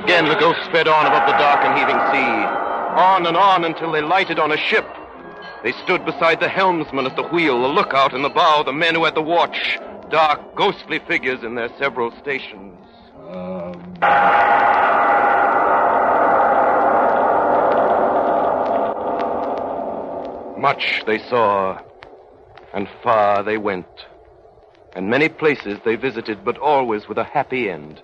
Again, the ghost sped on above the dark and heaving sea, on and on until they lighted on a ship. They stood beside the helmsman at the wheel, the lookout in the bow, the men who had the watch, dark, ghostly figures in their several stations. Much they saw, and far they went, and many places they visited, but always with a happy end.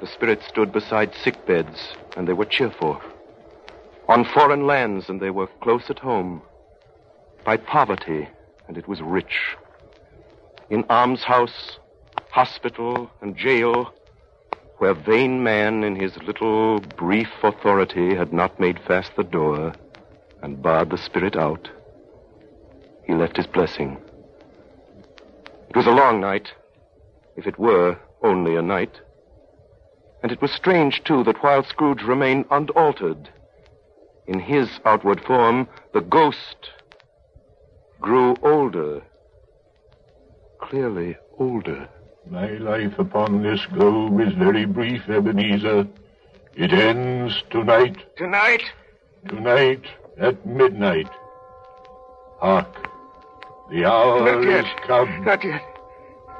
The spirits stood beside sick beds, and they were cheerful. On foreign lands, and they were close at home. By poverty, and it was rich. In almshouse, hospital, and jail, where vain man in his little brief authority had not made fast the door and barred the spirit out, he left his blessing. It was a long night, if it were only a night. And it was strange, too, that while Scrooge remained unaltered, in his outward form, the ghost grew older. Clearly older. My life upon this globe is very brief, Ebenezer. It ends tonight. Tonight? Tonight at midnight. Hark. The hour Not yet. is come. Not yet.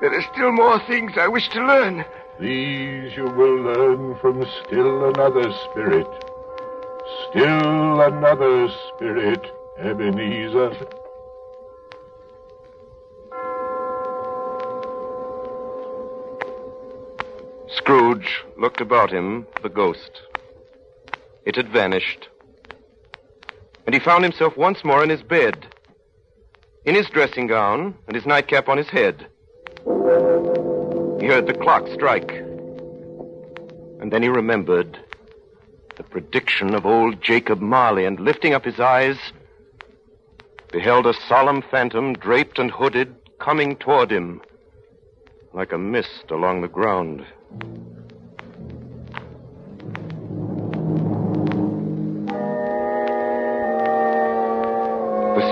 There are still more things I wish to learn. These you will learn from still another spirit. Still another spirit, Ebenezer. Scrooge looked about him for the ghost. It had vanished. And he found himself once more in his bed, in his dressing gown and his nightcap on his head. He heard the clock strike. And then he remembered the prediction of old Jacob Marley, and lifting up his eyes, beheld a solemn phantom draped and hooded coming toward him like a mist along the ground.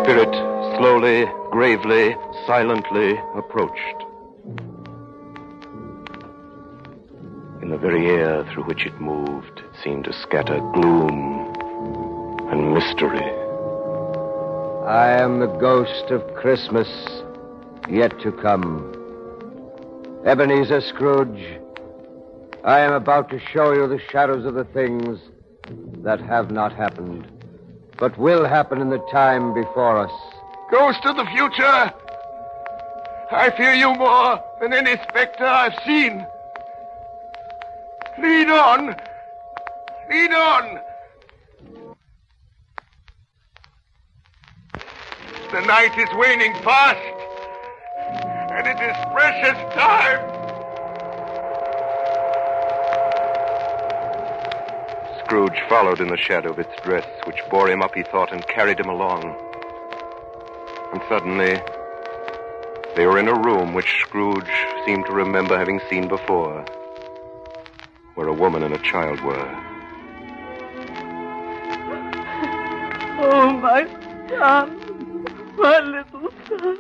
Spirit slowly, gravely, silently approached. In the very air through which it moved, it seemed to scatter gloom and mystery. I am the ghost of Christmas yet to come. Ebenezer Scrooge, I am about to show you the shadows of the things that have not happened, but will happen in the time before us. Ghost of the future! I fear you more than any specter I've seen. Lead on! Lead on! The night is waning fast, and it is precious time. Scrooge followed in the shadow of its dress, which bore him up, he thought, and carried him along. And suddenly, they were in a room which Scrooge seemed to remember having seen before, where a woman and a child were. Oh, my son, my little son,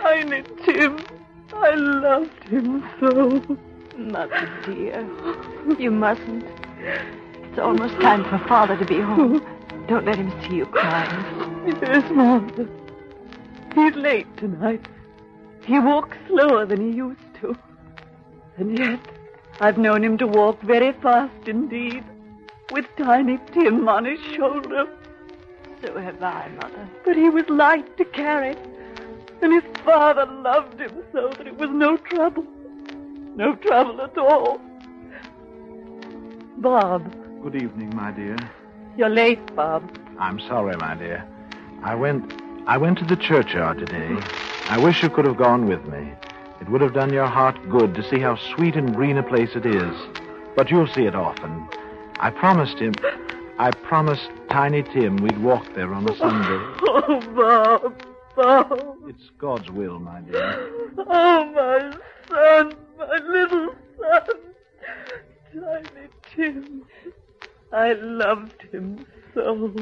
Tiny Tim. I loved him so. Mother, dear, you mustn't. It's almost time for Father to be home. Don't let him see you crying. Yes, Mother. He's late tonight. He walks slower than he used to. And yet, I've known him to walk very fast indeed, with Tiny Tim on his shoulder. So have I, Mother. But he was light to carry, and his father loved him so that it was no trouble. No trouble at all. Bob, Good evening, my dear. you're late, Bob. I'm sorry, my dear. I went I went to the churchyard today. I wish you could have gone with me. It would have done your heart good to see how sweet and green a place it is. But you'll see it often. I promised him I promised Tiny Tim we'd walk there on a Sunday. Oh, Bob, Bob. It's God's will, my dear. Oh, my son, my little son. Tiny Tim. I loved him so.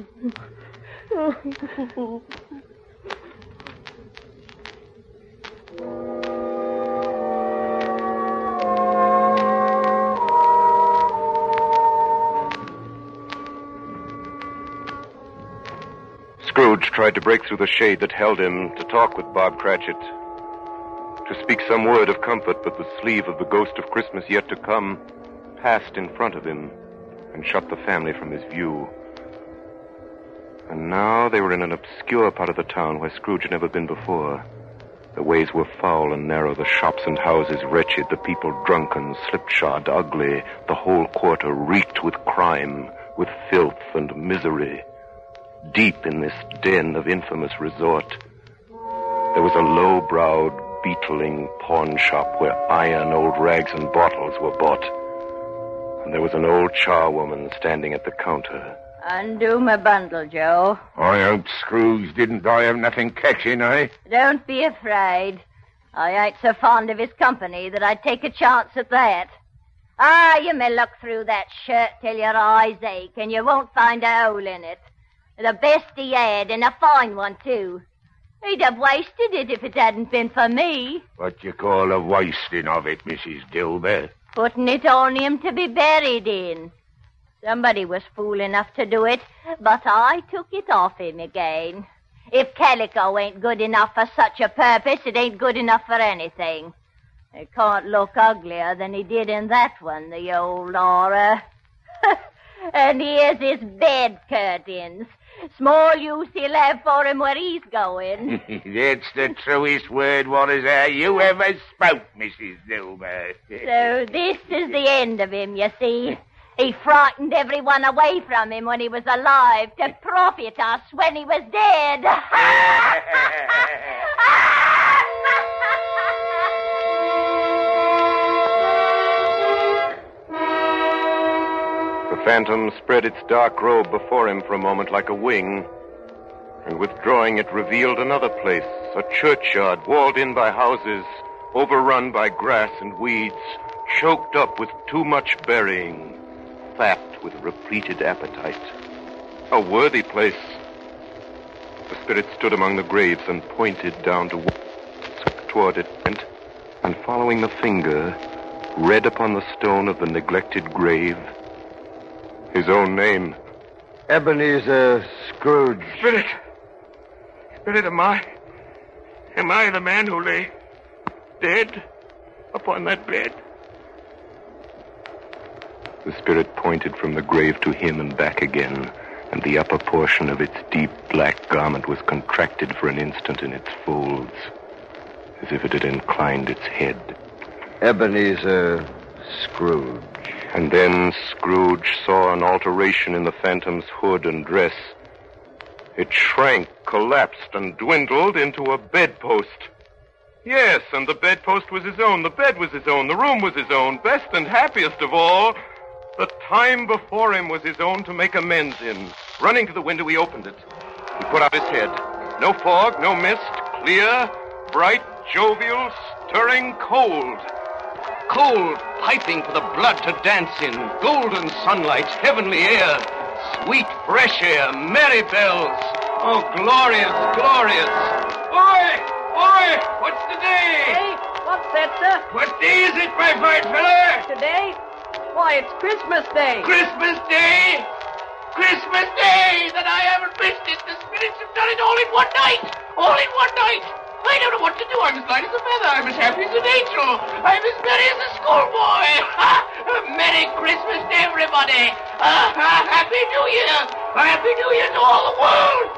Scrooge tried to break through the shade that held him to talk with Bob Cratchit, to speak some word of comfort, but the sleeve of the ghost of Christmas yet to come passed in front of him and shut the family from his view. And now they were in an obscure part of the town where Scrooge had never been before. The ways were foul and narrow, the shops and houses wretched, the people drunken, slipshod, ugly. The whole quarter reeked with crime, with filth and misery. Deep in this den of infamous resort, there was a low-browed, beetling pawn shop where iron, old rags, and bottles were bought. And there was an old charwoman standing at the counter. Undo my bundle, Joe. I hope Scrooge didn't die of nothing catching, eh? Don't be afraid. I ain't so fond of his company that I'd take a chance at that. Ah, you may look through that shirt till your eyes ache, and you won't find a hole in it. The best he had, and a fine one, too. He'd have wasted it if it hadn't been for me. What you call a wasting of it, Mrs. Dilber? Putting it on him to be buried in. Somebody was fool enough to do it, but I took it off him again. If calico ain't good enough for such a purpose, it ain't good enough for anything. It can't look uglier than he did in that one, the old horror. and here's his bed curtains. Small use he'll have for him where he's going. That's the truest word, what is there you ever spoke, Mrs. Dilber. So this is the end of him, you see. He frightened everyone away from him when he was alive to profit us when he was dead. Phantom spread its dark robe before him for a moment like a wing, and withdrawing it revealed another place, a churchyard walled in by houses, overrun by grass and weeds, choked up with too much burying, fat with repleted appetite. A worthy place. The spirit stood among the graves and pointed down to toward it, and, and following the finger, read upon the stone of the neglected grave his own name. Ebenezer Scrooge. Spirit. Spirit, am I? Am I the man who lay dead upon that bed? The spirit pointed from the grave to him and back again, and the upper portion of its deep black garment was contracted for an instant in its folds, as if it had inclined its head. Ebenezer Scrooge. And then Scrooge saw an alteration in the phantom's hood and dress. It shrank, collapsed, and dwindled into a bedpost. Yes, and the bedpost was his own, the bed was his own, the room was his own, best and happiest of all. The time before him was his own to make amends in. Running to the window, he opened it. He put out his head. No fog, no mist, clear, bright, jovial, stirring cold. Cold, piping for the blood to dance in, golden sunlight, heavenly air, sweet fresh air, merry bells. Oh, glorious, glorious. Oi! Oi! What's the day? Hey, what's that, sir? What day is it, my fine fella? Today? Why, it's Christmas Day. Christmas Day? Christmas Day! That I haven't missed it. The spirits have done it all in one night. All in one night. I don't know what to do. I'm as light as a feather. I'm as happy as an angel. I'm as merry as a schoolboy. Merry Christmas to everybody. Uh, uh, Happy New Year. Happy New Year to all the world.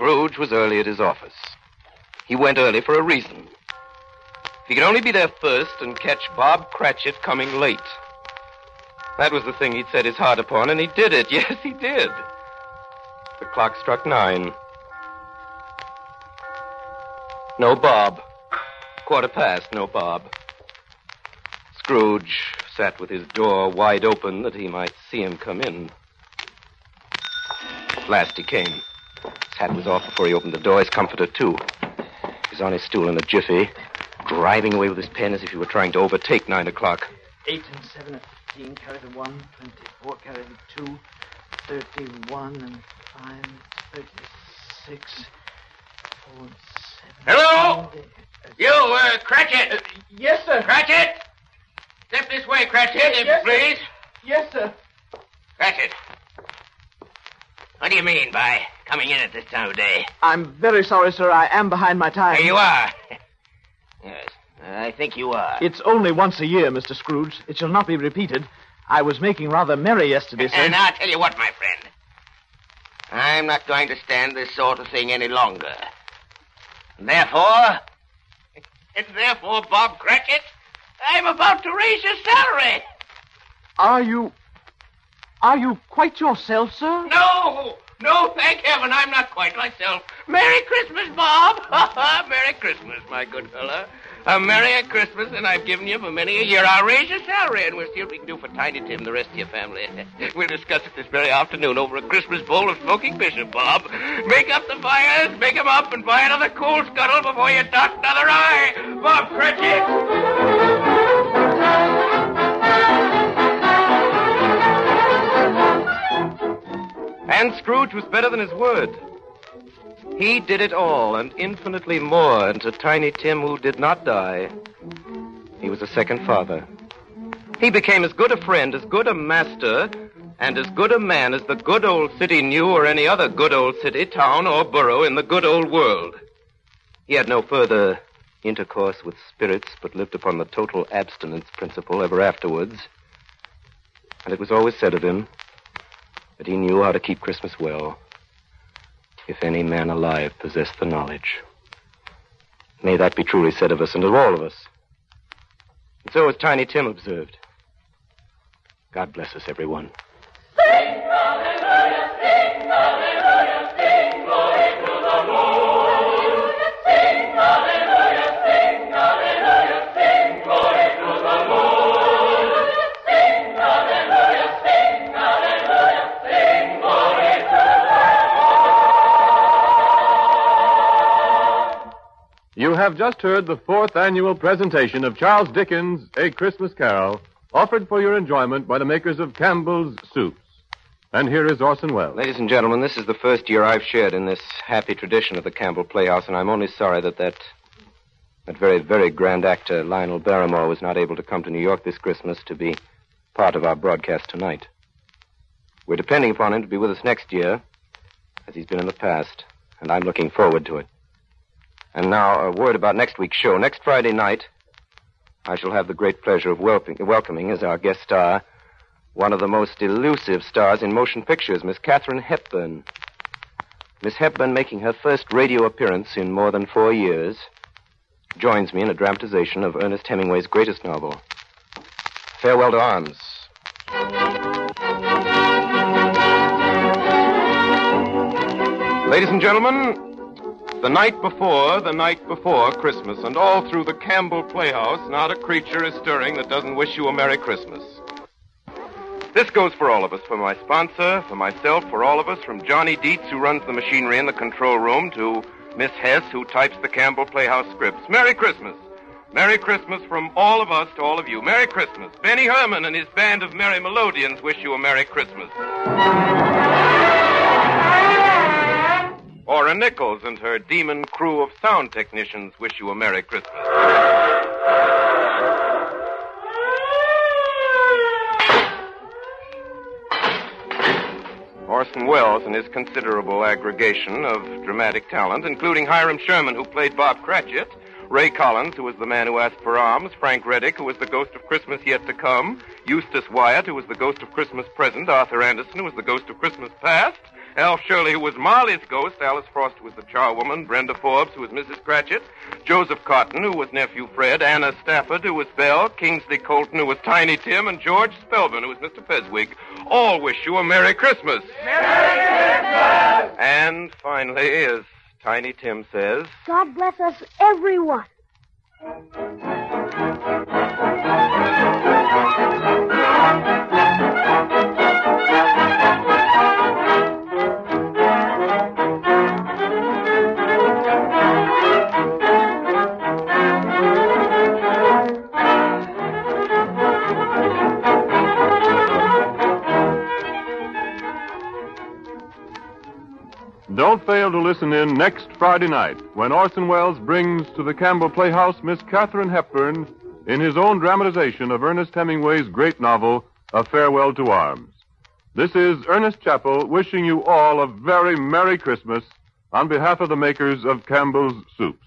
Scrooge was early at his office. He went early for a reason. He could only be there first and catch Bob Cratchit coming late. That was the thing he'd set his heart upon, and he did it. Yes, he did. The clock struck nine. No Bob. Quarter past, no Bob. Scrooge sat with his door wide open that he might see him come in. At last he came. His hat was off before he opened the door, his comforter, too. He's on his stool in a jiffy, driving away with his pen as if he were trying to overtake nine o'clock. Eight and seven and fifteen, carry the one. Twenty-four, carry the two. Thirty-one and five, thirty-six. Four and seven. Hello? You, uh, Cratchit. yes, sir. Cratchit. Step this way, Cratchit, if Yes, you sir. please. Yes, sir. Cratchit. What do you mean by coming in at this time of day? I'm very sorry, sir. I am behind my time. Here you are. yes, I think you are. It's only once a year, Mr. Scrooge. It shall not be repeated. I was making rather merry yesterday, sir. And I'll tell you what, my friend. I'm not going to stand this sort of thing any longer. Therefore, and therefore, Bob Cratchit, I'm about to raise your salary. Are you. Are you quite yourself, sir? No, no, thank heaven, I'm not quite myself. Merry Christmas, Bob. Merry Christmas, my good fellow. A Merry Christmas, and I've given you for many a year. I'll raise your salary, and we'll see what we can do for Tiny Tim and the rest of your family. we'll discuss it this very afternoon over a Christmas bowl of smoking bishop, Bob. Make up the fires, make 'em up, and buy another coal scuttle before you dot another eye. Bob Cratchit! And Scrooge was better than his word. He did it all and infinitely more, to Tiny Tim, who did not die, he was a second father. He became as good a friend, as good a master, and as good a man as the good old city knew or any other good old city, town, or borough in the good old world. He had no further intercourse with spirits, but lived upon the total abstinence principle ever afterwards. And it was always said of him that he knew how to keep Christmas well, if any man alive possessed the knowledge. May that be truly said of us and of all of us. And so as Tiny Tim observed. God bless us, everyone. You have just heard the fourth annual presentation of Charles Dickens' A Christmas Carol, offered for your enjoyment by the makers of Campbell's Soups. And here is Orson Welles. Ladies and gentlemen, this is the first year I've shared in this happy tradition of the Campbell Playhouse, and I'm only sorry that that, that very, very grand actor, Lionel Barrymore, was not able to come to New York this Christmas to be part of our broadcast tonight. We're depending upon him to be with us next year, as he's been in the past, and I'm looking forward to it. And now, a word about next week's show. Next Friday night, I shall have the great pleasure of welcoming, welcoming as our guest star one of the most elusive stars in motion pictures, Miss Katharine Hepburn. Miss Hepburn, making her first radio appearance in more than four years, joins me in a dramatization of Ernest Hemingway's greatest novel, Farewell to Arms. Ladies and gentlemen, the night before, the night before Christmas, and all through the Campbell Playhouse, not a creature is stirring that doesn't wish you a Merry Christmas. This goes for all of us, for my sponsor, for myself, for all of us, from Johnny Dietz, who runs the machinery in the control room, to Miss Hess, who types the Campbell Playhouse scripts. Merry Christmas. Merry Christmas from all of us to all of you. Merry Christmas. Benny Herrmann and his band of merry melodians wish you a Merry Christmas. Ora Nichols and her demon crew of sound technicians wish you a Merry Christmas. Orson Welles and his considerable aggregation of dramatic talent, including Hiram Sherman, who played Bob Cratchit, Ray Collins, who was the man who asked for alms, Frank Readick, who was the ghost of Christmas yet to come, Eustace Wyatt, who was the ghost of Christmas present, Arthur Anderson, who was the ghost of Christmas past, Al Shirley, who was Marley's ghost, Alice Frost, who was the charwoman, Brenda Forbes, who was Mrs. Cratchit, Joseph Cotten, who was nephew Fred, Anna Stafford, who was Belle, Kingsley Colton, who was Tiny Tim, and George Spelman, who was Mr. Fezziwig. All wish you a Merry Christmas. Merry Christmas! And finally, as Tiny Tim says, God bless us, everyone. Don't fail to listen in next Friday night when Orson Welles brings to the Campbell Playhouse Miss Katharine Hepburn in his own dramatization of Ernest Hemingway's great novel, A Farewell to Arms. This is Ernest Chappell wishing you all a very Merry Christmas on behalf of the makers of Campbell's Soups.